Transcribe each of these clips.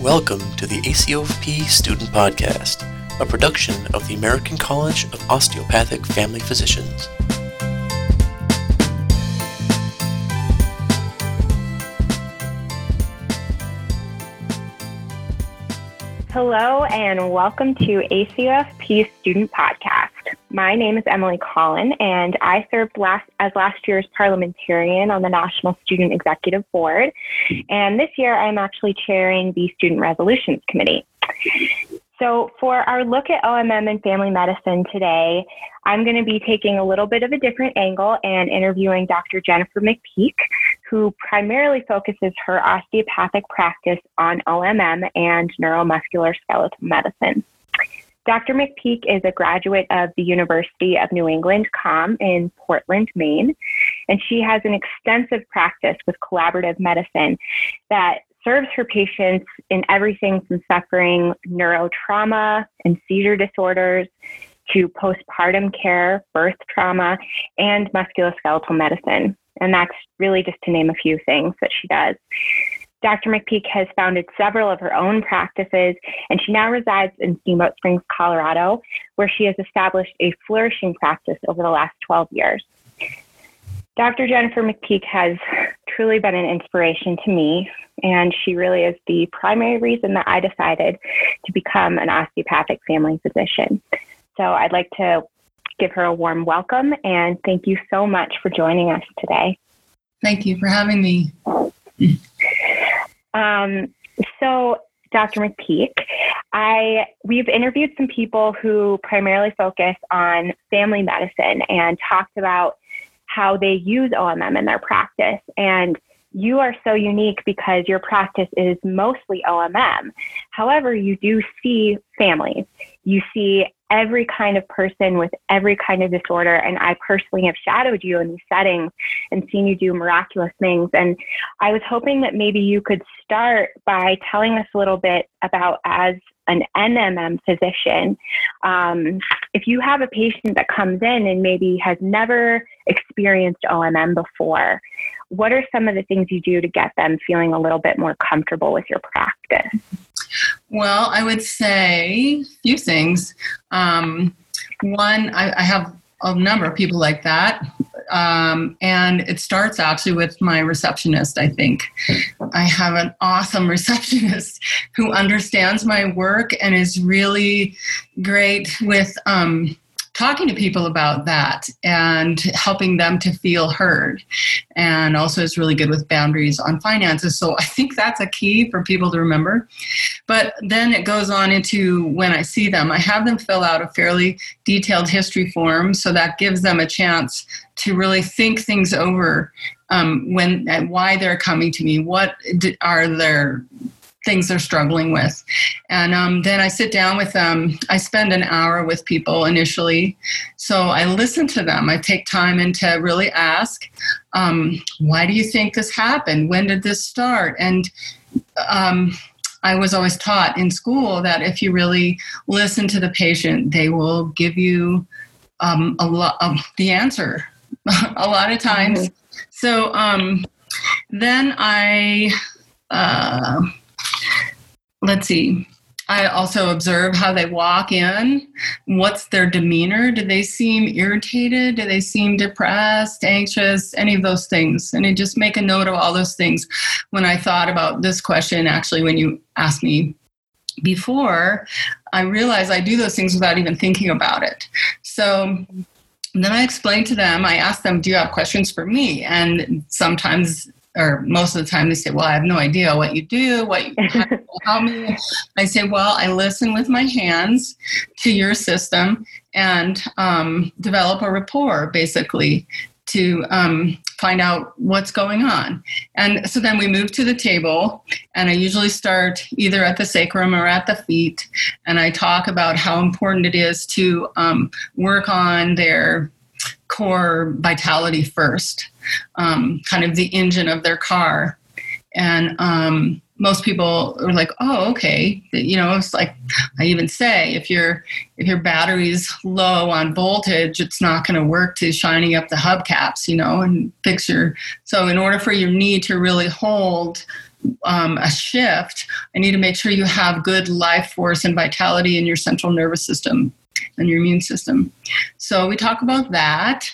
Welcome to the ACOFP Student Podcast, a production of the American College of Osteopathic Family Physicians. Hello, and welcome to ACOFP Student Podcast. My name is Emily Collin, and I served last, as last year's parliamentarian on the National Student Executive Board. And this year, I'm actually chairing the Student Resolutions Committee. So, for our look at OMM and family medicine today, I'm going to be taking a little bit of a different angle and interviewing Dr. Jennifer McPeak, who primarily focuses her osteopathic practice on OMM and neuromuscular skeletal medicine. Dr. McPeak is a graduate of the University of New England COM in Portland, Maine, and she has an extensive practice with collaborative medicine that serves her patients in everything from suffering neurotrauma and seizure disorders to postpartum care, birth trauma, and musculoskeletal medicine. And that's really just to name a few things that she does. Dr. McPeak has founded several of her own practices, and she now resides in Steamboat Springs, Colorado, where she has established a flourishing practice over the last 12 years. Dr. Jennifer McPeak has truly been an inspiration to me, and she really is the primary reason that I decided to become an osteopathic family physician. So I'd like to give her a warm welcome and thank you so much for joining us today. Thank you for having me. Um, so, Dr. McPeak, I we've interviewed some people who primarily focus on family medicine and talked about how they use OMM in their practice. And you are so unique because your practice is mostly OMM. However, you do see families. You see every kind of person with every kind of disorder. And I personally have shadowed you in these settings and seen you do miraculous things. And I was hoping that maybe you could start by telling us a little bit about as an NMM physician, um, if you have a patient that comes in and maybe has never experienced OMM before, what are some of the things you do to get them feeling a little bit more comfortable with your practice? Well, I would say a few things. Um, one, I, I, have a number of people like that. Um, and it starts actually with my receptionist, I think. I have an awesome receptionist who understands my work and is really great with. Um, talking to people about that and helping them to feel heard. And also is really good with boundaries on finances. So I think that's a key for people to remember. But then it goes on into when I see them, I have them fill out a fairly detailed history form. So that gives them a chance to really think things over um, when and why they're coming to me. What are their things they're struggling with. And um, then I sit down with them. I spend an hour with people initially. So I listen to them. I take time and to really ask, um, why do you think this happened? When did this start? And um, I was always taught in school that if you really listen to the patient, they will give you um, a lot of the answer a lot of times. Mm-hmm. So um, then I. Uh, let's see. I also observe how they walk in. What's their demeanor? Do they seem irritated? Do they seem depressed, anxious, any of those things? And I just make a note of all those things. When I thought about this question, actually, when you asked me before, I realized I do those things without even thinking about it. So then I explained to them, I asked them, Do you have questions for me? And sometimes or most of the time they say, Well, I have no idea what you do, what you help me. I say, Well, I listen with my hands to your system and um, develop a rapport basically to um, find out what's going on. And so then we move to the table, and I usually start either at the sacrum or at the feet, and I talk about how important it is to um, work on their core vitality first, um, kind of the engine of their car. And um, most people are like, oh, okay. You know, it's like I even say if your if your battery's low on voltage, it's not going to work to shining up the hubcaps, you know, and fix your. So in order for your knee to really hold um, a shift, I need to make sure you have good life force and vitality in your central nervous system and your immune system. So we talk about that,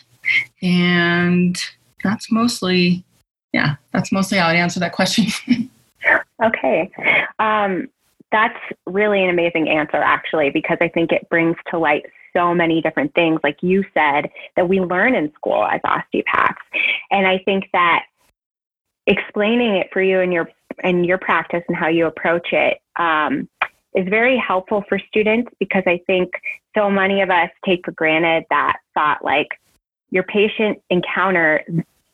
and that's mostly, yeah, that's mostly how I'd answer that question. Okay. Um, that's really an amazing answer, actually, because I think it brings to light so many different things, like you said, that we learn in school as osteopaths. And I think that explaining it for you and your in your practice and how you approach it um, is very helpful for students because I think so many of us take for granted that thought like your patient encounter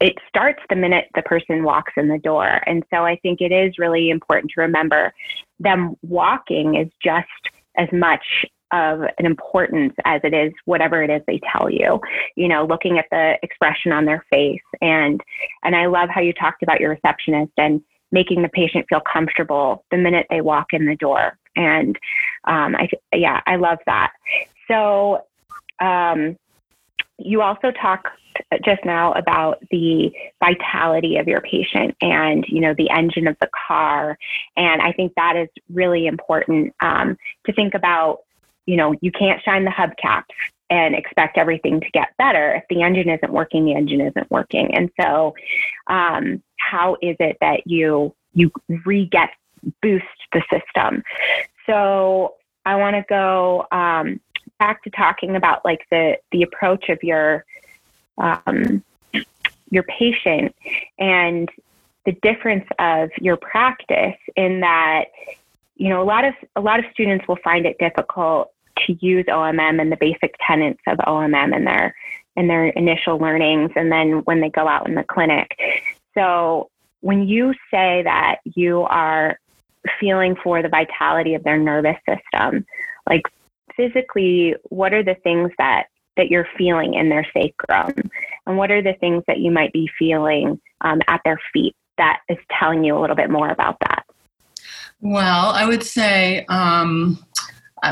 it starts the minute the person walks in the door. And so I think it is really important to remember them walking is just as much of an importance as it is whatever it is they tell you you know looking at the expression on their face and and i love how you talked about your receptionist and making the patient feel comfortable the minute they walk in the door. And um, i yeah i love that. So um, you also talked just now about the vitality of your patient and you know the engine of the car. And i think that is really important um, to think about you know you can't shine the hubcaps and expect everything to get better if the engine isn't working the engine isn't working. And so um, how is it that you you re-get boost the system? So i want to go um, back to talking about like the the approach of your um, your patient and the difference of your practice in that you know a lot of a lot of students will find it difficult to use OMM and the basic tenets of OMM in their in their initial learnings and then when they go out in the clinic. So when you say that you are feeling for the vitality of their nervous system, like physically, what are the things that that you're feeling in their sacrum? And what are the things that you might be feeling um, at their feet that is telling you a little bit more about that? Well, I would say um,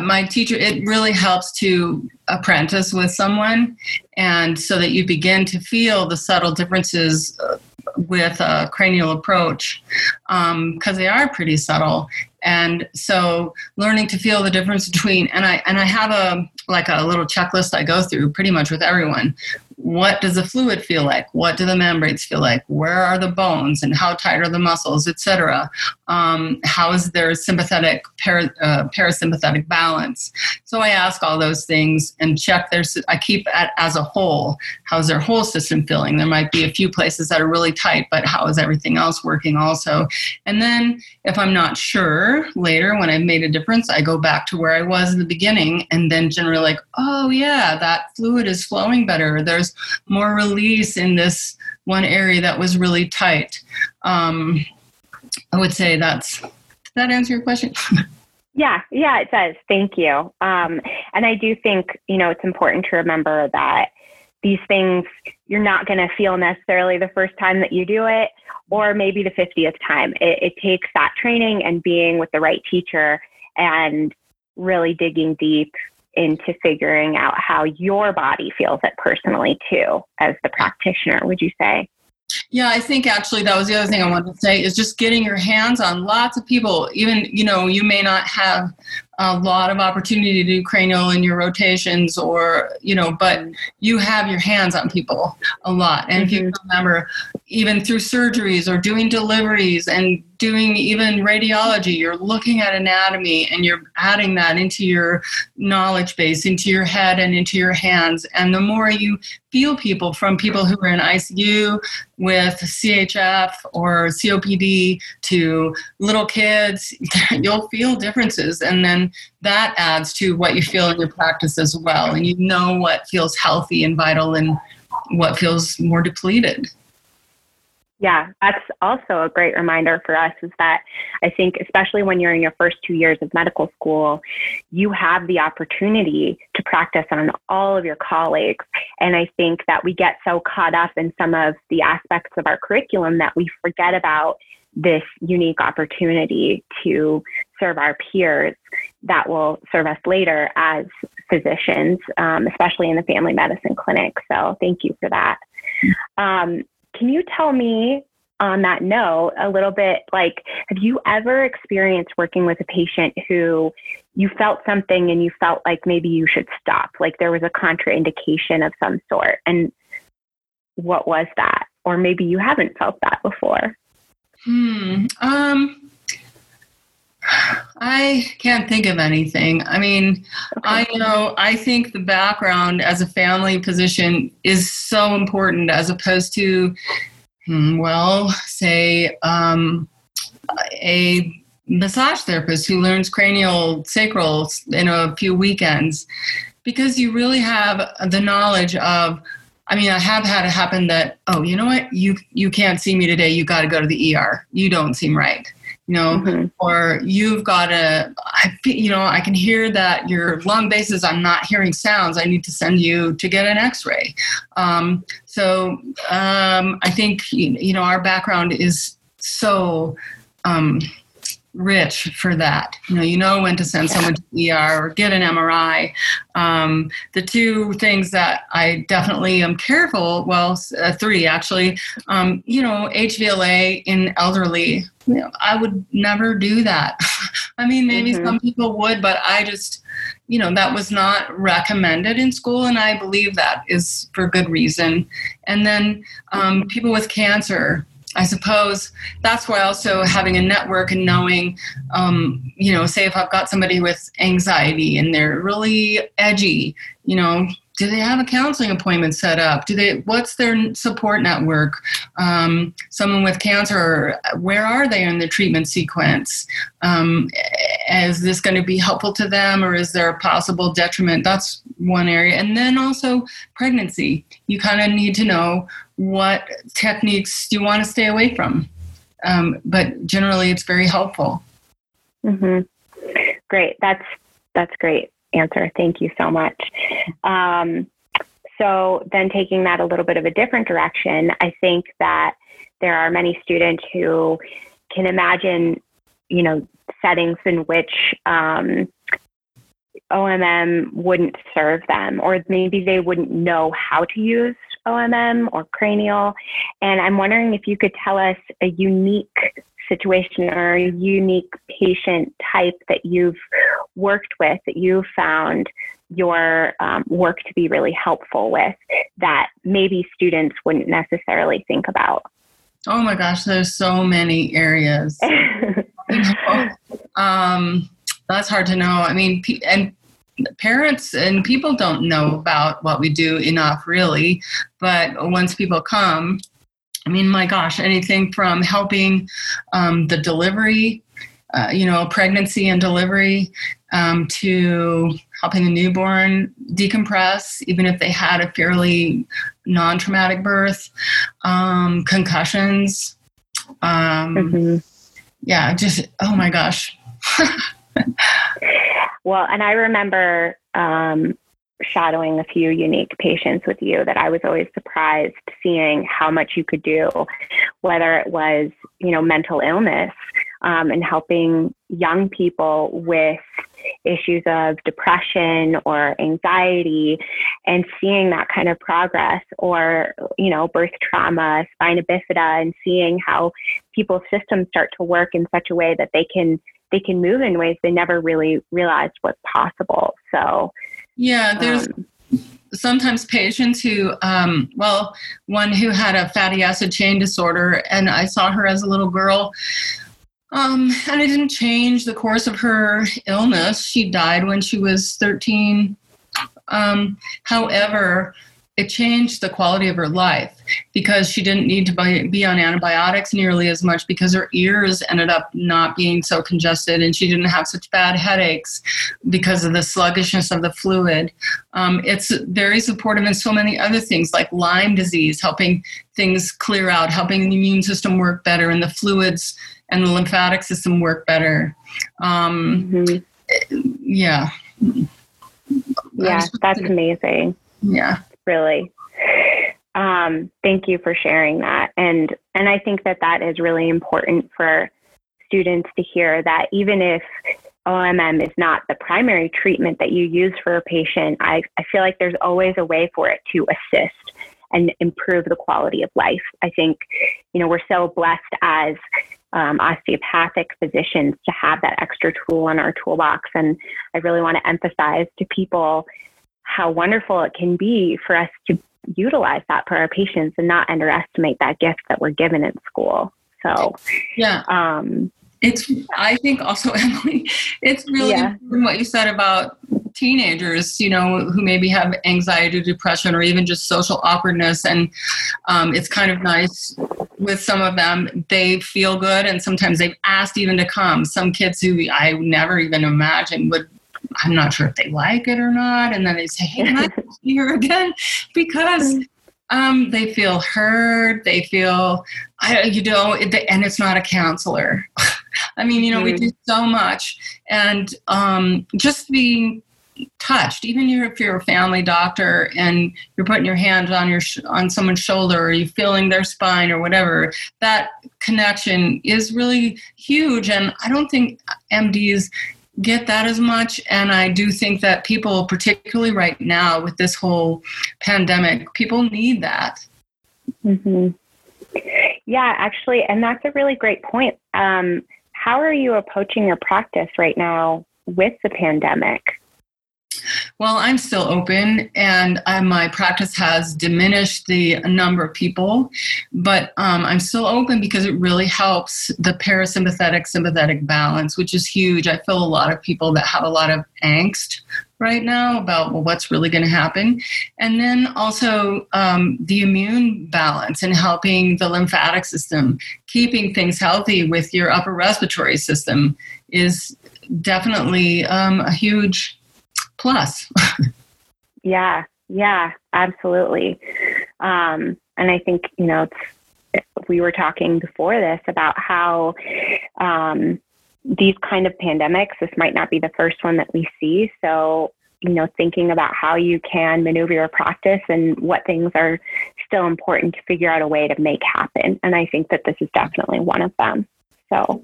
my teacher, it really helps to apprentice with someone and so that you begin to feel the subtle differences uh, with a cranial approach because um, they are pretty subtle. And so learning to feel the difference between and i and i have a like a little checklist i go through pretty much with everyone what does the fluid feel like? What do the membranes feel like? Where are the bones? And how tight are the muscles etc um, how is their sympathetic para, uh, parasympathetic balance? So i ask all those things and check their i keep it as a whole how's their whole system feeling? There might be a few places that are really tight but how is everything else working also? And then if i'm not sure later when i've made a difference i go back to where i was in the beginning and then generally like oh yeah that fluid is flowing better. There's more release in this one area that was really tight. Um, I would say that's. Did that answer your question? yeah, yeah, it does. Thank you. Um, and I do think you know it's important to remember that these things you're not going to feel necessarily the first time that you do it or maybe the 50th time it, it, takes that training and being with the right teacher and really digging deep into figuring out how your body feels it personally too as the practitioner would you say? Yeah i think actually that was the other thing i wanted to say is just getting your hands on lots of people. Even you know you may not have a lot of opportunity to do cranial in your rotations or you know but you have your hands on people a lot and mm-hmm. if you mm-hmm. remember even through surgeries or doing deliveries and doing even radiology you're looking at anatomy and you're adding that into your knowledge base into your head and into your hands and the more you feel people from people who are in icu with chf or copd to little kids you'll feel differences and then that adds to what you feel in your practice as well. And you know what feels healthy and vital and what feels more depleted. Yeah, that's also a great reminder for us is that I think, especially when you're in your first two years of medical school, you have the opportunity to practice on all of your colleagues. And I think that we get so caught up in some of the aspects of our curriculum that we forget about this unique opportunity to serve our peers that will serve us later as physicians, um, especially in the family medicine clinic. So thank you for that. Um, can you tell me on that note a little bit like have you ever experienced working with a patient who you felt something and you felt like maybe you should stop like there was a contraindication of some sort and what was that or maybe you haven't felt that before hmm um I can't think of anything. I mean, okay. I know, I think the background as a family physician is so important as opposed to, hmm, well, say, um, a massage therapist who learns cranial sacral in a few weekends because you really have the knowledge of I mean, I have had it happen that, oh, you know what, you you can't see me today. You got to go to the ER. You don't seem right you know, mm-hmm. or you've got a, I, you know, I can hear that your lung bases, I'm not hearing sounds. I need to send you to get an x-ray. Um, so um, I think, you know, our background is so um, rich for that. You know, you know when to send someone to ER or get an MRI. Um, the two things that I definitely am careful, well, uh, three actually, um, you know, HVLA in elderly you know, I would never do that. I mean, maybe mm-hmm. some people would, but I just, you know, that was not recommended in school, and I believe that is for good reason. And then um, people with cancer, I suppose that's why also having a network and knowing, um, you know, say if I've got somebody with anxiety and they're really edgy, you know, do they have a counseling appointment set up? Do they what's their support network? Um, someone with cancer where are they in the treatment sequence? Um, is this going to be helpful to them or is there a possible detriment that's one area and then also pregnancy you kind of need to know what techniques you want to stay away from um, but generally it's very helpful mm-hmm. great that's that's great answer. Thank you so much. Um, so, then taking that a little bit of a different direction, I think that there are many students who can imagine, you know, settings in which um, OMM wouldn't serve them, or maybe they wouldn't know how to use OMM or cranial. And I'm wondering if you could tell us a unique situation or a unique patient type that you've worked with that you found your um, work to be really helpful with that maybe students wouldn't necessarily think about? Oh my gosh, there's so many areas. um, that's hard to know. I mean, and parents and people don't know about what we do enough, really. But once people come, I mean, my gosh, anything from helping um, the delivery, uh, you know, pregnancy and delivery, um, to helping a newborn decompress, even if they had a fairly non traumatic birth, um, concussions. Um, mm-hmm. Yeah, just, oh my gosh. well, and I remember um, shadowing a few unique patients with you that I was always surprised seeing how much you could do, whether it was, you know, mental illness um, and helping young people with issues of depression or anxiety and seeing that kind of progress or you know birth trauma spina bifida and seeing how people's systems start to work in such a way that they can they can move in ways they never really realized was possible so yeah, there's um, sometimes patients who, um, well, one who had a fatty acid chain disorder, and I saw her as a little girl. Um, and it didn't change the course of her illness. She died when she was 13. Um, however, it changed the quality of her life because she didn't need to be on antibiotics nearly as much because her ears ended up not being so congested and she didn't have such bad headaches because of the sluggishness of the fluid. Um, it's very supportive in so many other things like Lyme disease, helping things clear out, helping the immune system work better and the fluids and the lymphatic system work better. Um, mm-hmm. Yeah. Yeah, that's amazing. Yeah really. Um, thank you for sharing that. And, and I think that that is really important for students to hear that even if OMM is not the primary treatment that you use for a patient, I, I feel like there's always a way for it to assist and improve the quality of life. I think, you know, we're so blessed as um, osteopathic physicians to have that extra tool in our toolbox. And I really want to emphasize to people how wonderful it can be for us to utilize that for our patients and not underestimate that gift that we're given in school. So, yeah. Um, it's, I think also, Emily, it's really yeah. important what you said about teenagers, you know, who maybe have anxiety, depression, or even just social awkwardness. And um, it's kind of nice with some of them. They feel good, and sometimes they've asked even to come. Some kids who I never even imagined would I'm not sure if they like it or not. And then they say, hey, can I here again? Because um, they feel heard. They feel, I, you know, and it's not a counselor. I mean, you know, mm-hmm. we do so much. And um, just being touched, even if you're a family doctor and you're putting your hand on your on someone's shoulder or you're feeling their spine or whatever, that connection is really huge. And I don't think MDs get that as much. And I do think that people, particularly right now with this whole pandemic, people need that. Mm-hmm. Yeah, actually, and that's a really great point. Um, how are you approaching your practice right now with the pandemic? Well, I'm still open, and I, my practice has diminished the number of people, but um, I'm still open because it really helps the parasympathetic sympathetic balance, which is huge. I feel a lot of people that have a lot of angst right now about well, what's really going to happen. And then also um, the immune balance and helping the lymphatic system, keeping things healthy with your upper respiratory system is definitely um, a huge plus. yeah, yeah, absolutely. Um, and I think, you know, we were talking before this about how um, these kind of pandemics, this might not be the first one that we see. So, you know, thinking about how you can maneuver your practice and what things are still important to figure out a way to make happen. And I think that this is definitely one of them. So,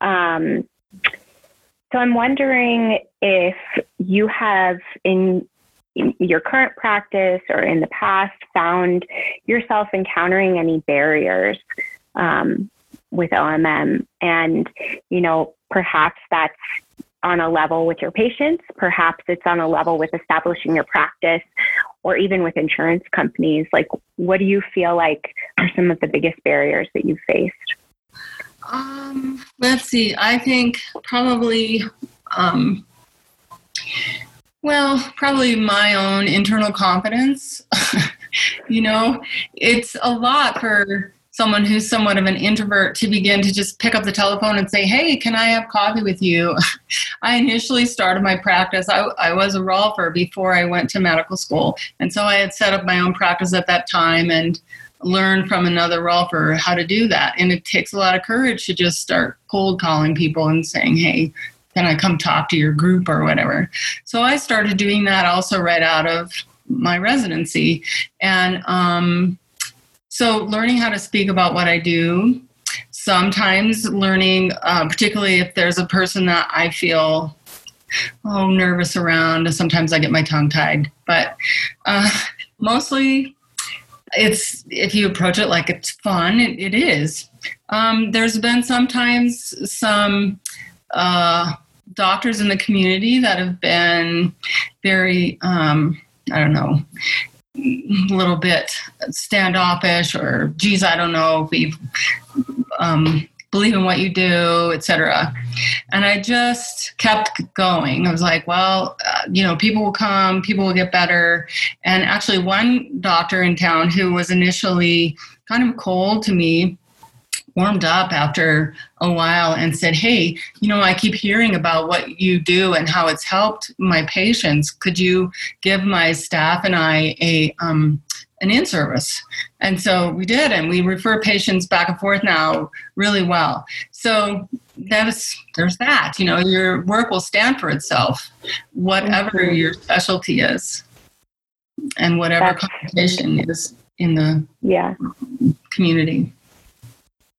um, so I'm wondering if you have in, your current practice or in the past found yourself encountering any barriers um, with OMM, and you know perhaps that's on a level with your patients, perhaps it's on a level with establishing your practice, or even with insurance companies. Like, what do you feel like are some of the biggest barriers that you've faced? Um, let's see. I think probably, um, well, probably my own internal confidence. you know, it's a lot for someone who's somewhat of an introvert to begin to just pick up the telephone and say, Hey, can I have coffee with you? I initially started my practice. I, I was a rolfer before I went to medical school. And so I had set up my own practice at that time. And learn from another rolfer how to do that. And it takes a lot of courage to just start cold calling people and saying, hey, can I come talk to your group or whatever? So I started doing that also right out of my residency. And um, so learning how to speak about what I do, sometimes learning, uh, particularly if there's a person that I feel oh nervous around sometimes i get my tongue tied but uh, mostly it's if you approach it like it's fun, it, it is. Um, there's been sometimes some uh, doctors in the community that have been very, um, I don't know, a little bit standoffish or, geez, I don't know if we've um, believe in what you do, etc. And I just kept going. I was like, well, uh, you know, people will come, people will get better. And actually, one doctor in town who was initially kind of cold to me warmed up after a while and said, Hey, you know, I keep hearing about what you do and how it's helped my patients. Could you give my staff and I a um, an in service. And so we did, and we refer patients back and forth now really well. So that is there's that. You know, your work will stand for itself, whatever your specialty is, and whatever That's, is. in the yeah community.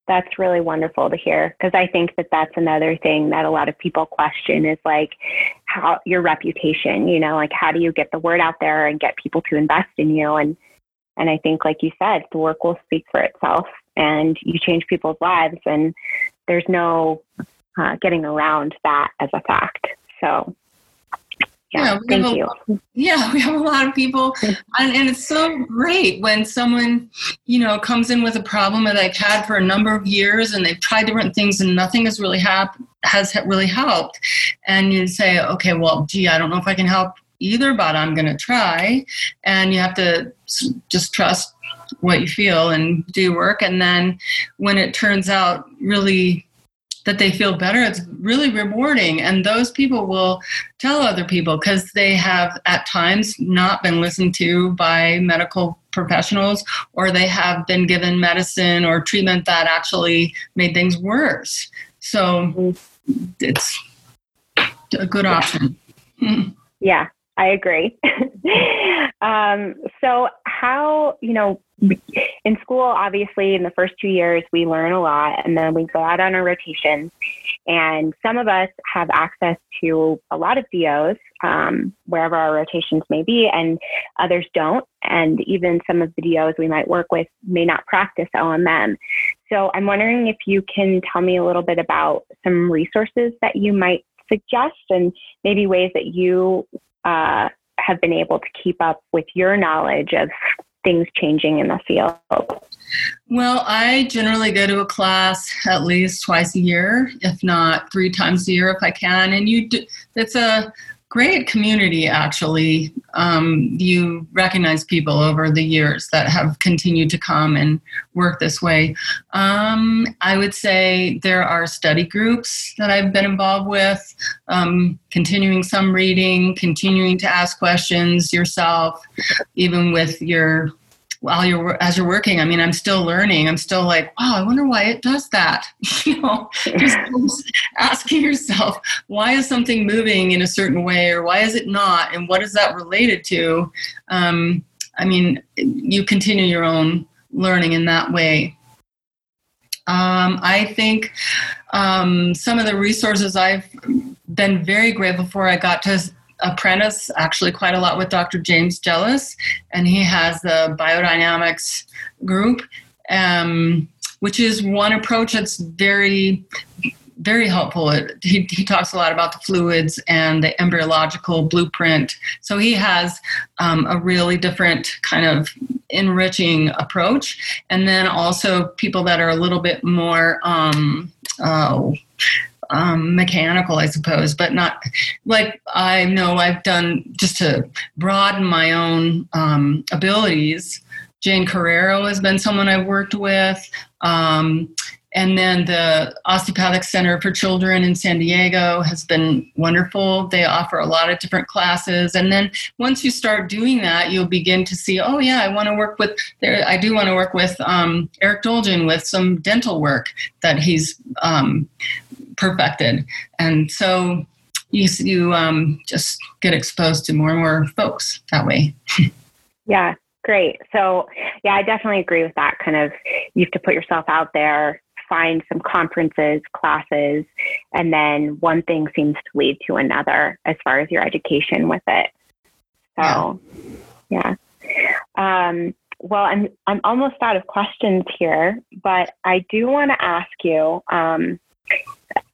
That's really wonderful to hear because I think that that's another thing that a lot of people question is like how your reputation, you know, like how do you get the word out there and get people to invest in you and and I think like you said, the work will speak for itself and you change people's lives and there's no uh, getting around that as a fact. So yeah, yeah thank a, you. Yeah, we have a lot of people, and, and, it's so great when someone, you know, comes in with a problem that they've had for a number of years, and they've tried different things, and nothing has really hap- has really helped. And you say, okay, well, gee, I don't know if I can help either, but I'm going to try. And you have to just trust what you feel and do work. And then when it turns out really that they feel better, it's really rewarding. And those people will tell other people because they have at times not been listened to by medical professionals or they have been given medicine or treatment that actually made things worse. So mm-hmm. it's a good option. Mm. Yeah, I agree. um, so, how, you know, in school, obviously, in the first two years, we learn a lot and then we go out on our rotations. And some of us have access to a lot of DOs, um, wherever our rotations may be, and others don't. And even some of the DOs we might work with may not practice OMM. So I'm wondering if you can tell me a little bit about some resources that you might suggest and maybe ways that you uh, have been able to keep up with your knowledge of things changing in the field? Well, I generally go to a class at least twice a year, if not three times a year if I can. And you, do, it's a great community actually. Um, you recognize people over the years that have continued to come and work this way. Um, i would say there are study groups that i've been involved with. Um, continuing some reading continuing to ask questions yourself even with your while you're as you're working i mean i'm still learning. I'm still like wow i wonder why it does that. You know just asking yourself why is something moving in a certain way or why is it not and what is that related to? Um, i mean you continue your own learning in that way. Um, i think um, some of the resources i've been very grateful for i got to apprentice actually quite a lot with Dr. James Jealous, and he has the biodynamics group, um, which is one approach that's very very helpful. It, he, he talks a lot about the fluids and the embryological blueprint. So he has um, a really different kind of enriching approach. And then also people that are a little bit more, um, oh, um, mechanical, I suppose, but not like I know I've done just to broaden my own um, abilities. Jane Carreiro has been someone I've worked with. Um, and then the Osteopathic Center for Children in San Diego has been wonderful. They offer a lot of different classes. And then once you start doing that, you'll begin to see, oh, yeah, I want to work with, there, I do want to work with um, Eric Dolgen with some dental work that he's um, perfected. And so you, you um, just get exposed to more and more folks that way. yeah, great. So, yeah, I definitely agree with that. Kind of, you have to put yourself out there, find some conferences, classes, and then one thing seems to lead to another as far as your education with it. So, yeah. yeah. Um, well, I'm I'm almost out of questions here, but I do want to ask you. Um,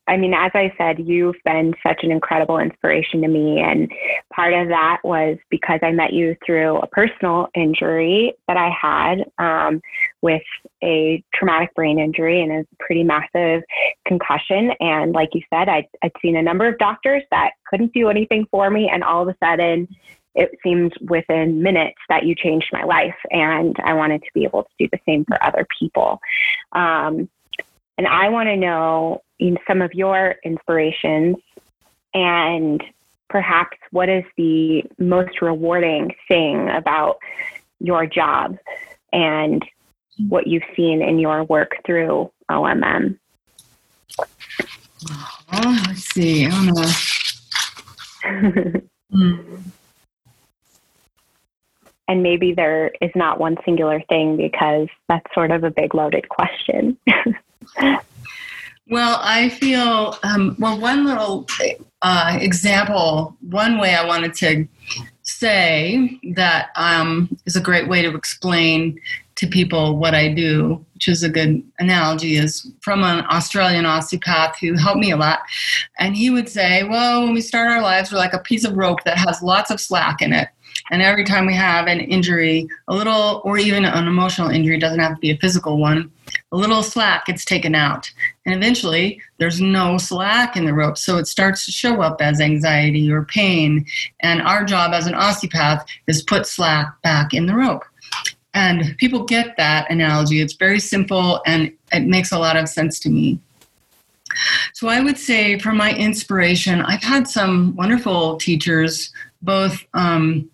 I mean, as I said, you've been such an incredible inspiration to me. And part of that was because I met you through a personal injury that I had um, with a traumatic brain injury and a pretty massive concussion. And like you said, I'd, I'd seen a number of doctors that couldn't do anything for me. And all of a sudden, it seemed within minutes that you changed my life. And I wanted to be able to do the same for other people. Um, and I want to know in some of your inspirations and perhaps what is the most rewarding thing about your job and what you've seen in your work through OMM. Oh, let's see. I don't know. hmm. And maybe there is not one singular thing because that's sort of a big loaded question. well, I feel, um, well, one little uh, example, one way I wanted to say that um, is a great way to explain to people what I do, which is a good analogy, is from an Australian osteopath who helped me a lot. And he would say, Well, when we start our lives, we're like a piece of rope that has lots of slack in it. And every time we have an injury, a little, or even an emotional injury, doesn't have to be a physical one, a little slack gets taken out. And eventually, there's no slack in the rope. So it starts to show up as anxiety or pain. And our job as an osteopath is put slack back in the rope. And people get that analogy. It's very simple and it makes a lot of sense to me. So I would say for my inspiration, I've had some wonderful teachers, both um,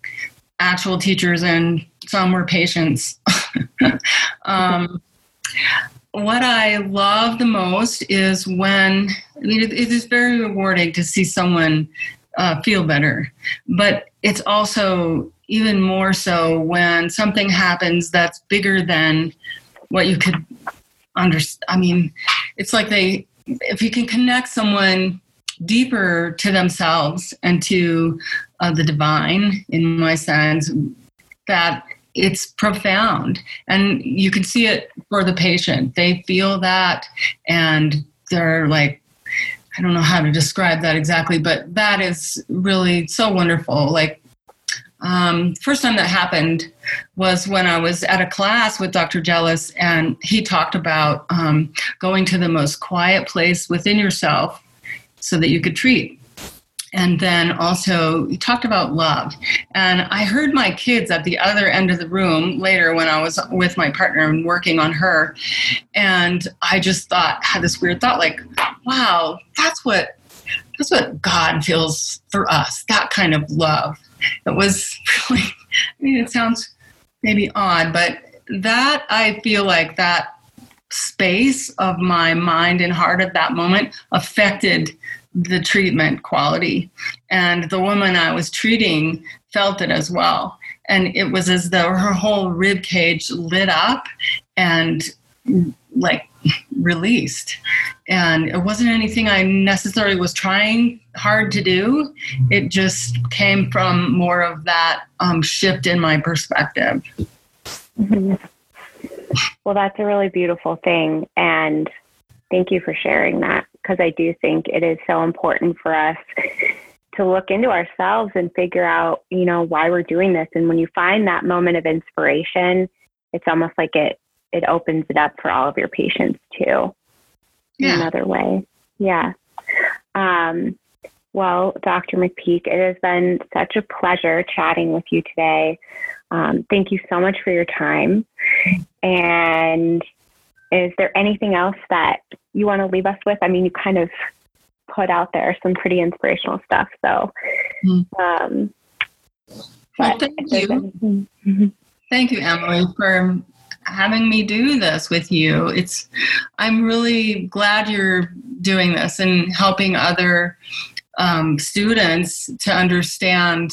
actual teachers and some were patients. um, what I love the most is when I mean, it, is very rewarding to see someone uh, feel better, but it's also even more so when something happens that's bigger than what you could understand. I mean, it's like they, if you can connect someone deeper to themselves and to uh, the divine, in my sense, that it's profound. And you can see it for the patient. They feel that and they're like, I don't know how to describe that exactly, but that is really so wonderful. Like um, first time that happened was when I was at a class with Dr. Jealous, and he talked about um, going to the most quiet place within yourself so that you could treat. And then also, he talked about love. And I heard my kids at the other end of the room later when I was with my partner and working on her. And I just thought, had this weird thought like, wow, that's what. That's what God feels for us, that kind of love it was really, I mean, it sounds maybe odd, but that I feel like that space of my mind and heart at that moment affected the treatment quality. And the woman I was treating felt it as well. And it was as though her whole rib cage lit up and like released. And it wasn't anything I necessarily was trying hard to do. It just came from more of that um, shift in my perspective. Mm-hmm. Well, that's a really beautiful thing. And thank you for sharing that because I do think it is so important for us to look into ourselves and figure out, you know, why we're doing this. And when you find that moment of inspiration, it's almost like it it opens it up for all of your patients too. Yeah. In another way. Yeah. Um, well, Dr. McPeak, it has been such a pleasure chatting with you today. Um, thank you so much for your time. And is there anything else that you want to leave us with? I mean, you kind of put out there some pretty inspirational stuff. So, mm-hmm. um, well, thank you. Mm-hmm. Thank you, Emily, for having me do this with you. It's I'm really glad you're doing this and helping other um, students to understand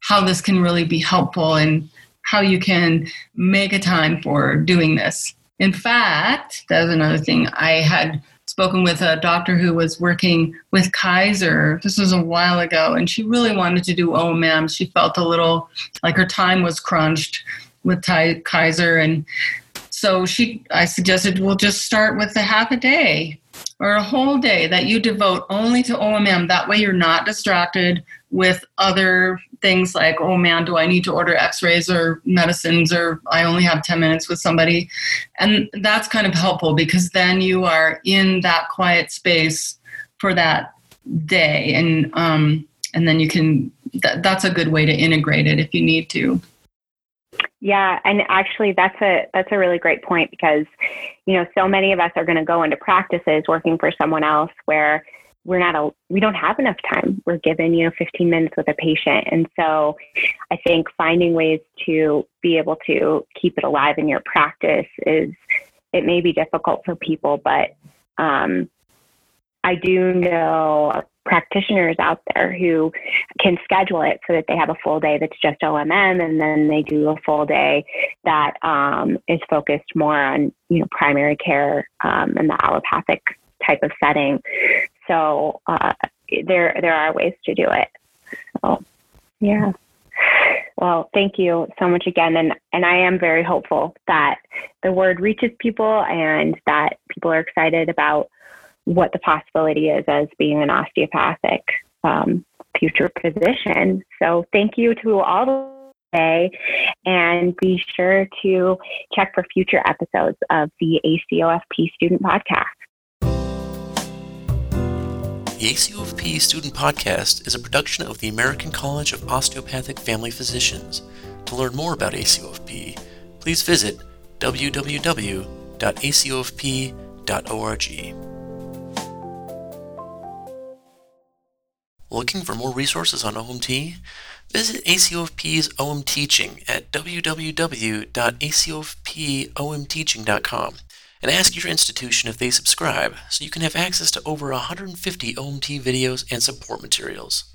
how this can really be helpful and how you can make a time for doing this. In fact, that's another thing. I had spoken with a doctor who was working with Kaiser. This was a while ago, and she really wanted to do OMM. She felt a little like her time was crunched with Ty- Kaiser, and so she, I suggested we'll just start with a half a day or a whole day that you devote only to OMM. That way, you're not distracted with other things like, oh man, do I need to order X-rays or medicines, or I only have 10 minutes with somebody, and that's kind of helpful because then you are in that quiet space for that day, and um, and then you can. That, that's a good way to integrate it if you need to. Yeah, and actually that's a that's a really great point because you know so many of us are going to go into practices working for someone else where we're not a we don't have enough time. We're given, you know, 15 minutes with a patient. And so I think finding ways to be able to keep it alive in your practice is it may be difficult for people, but um, I do know practitioners out there who can schedule it so that they have a full day that's just OMM and then they do a full day that um, is focused more on you know primary care um, and the allopathic type of setting. So uh, there there are ways to do it. So yeah. Well, thank you so much again. And, and I am very hopeful that the word reaches people and that people are excited about what the possibility is as being an osteopathic um, future physician. So thank you to all today and be sure to check for future episodes of the ACOFP Student Podcast. The ACOFP Student Podcast is a production of the American College of Osteopathic Family Physicians. To learn more about ACOFP, please visit www.acofp.org. Looking for more resources on OMT? Visit ACOFP's OM Teaching at www.acofpomteaching.com and ask your institution if they subscribe so you can have access to over 150 OMT videos and support materials.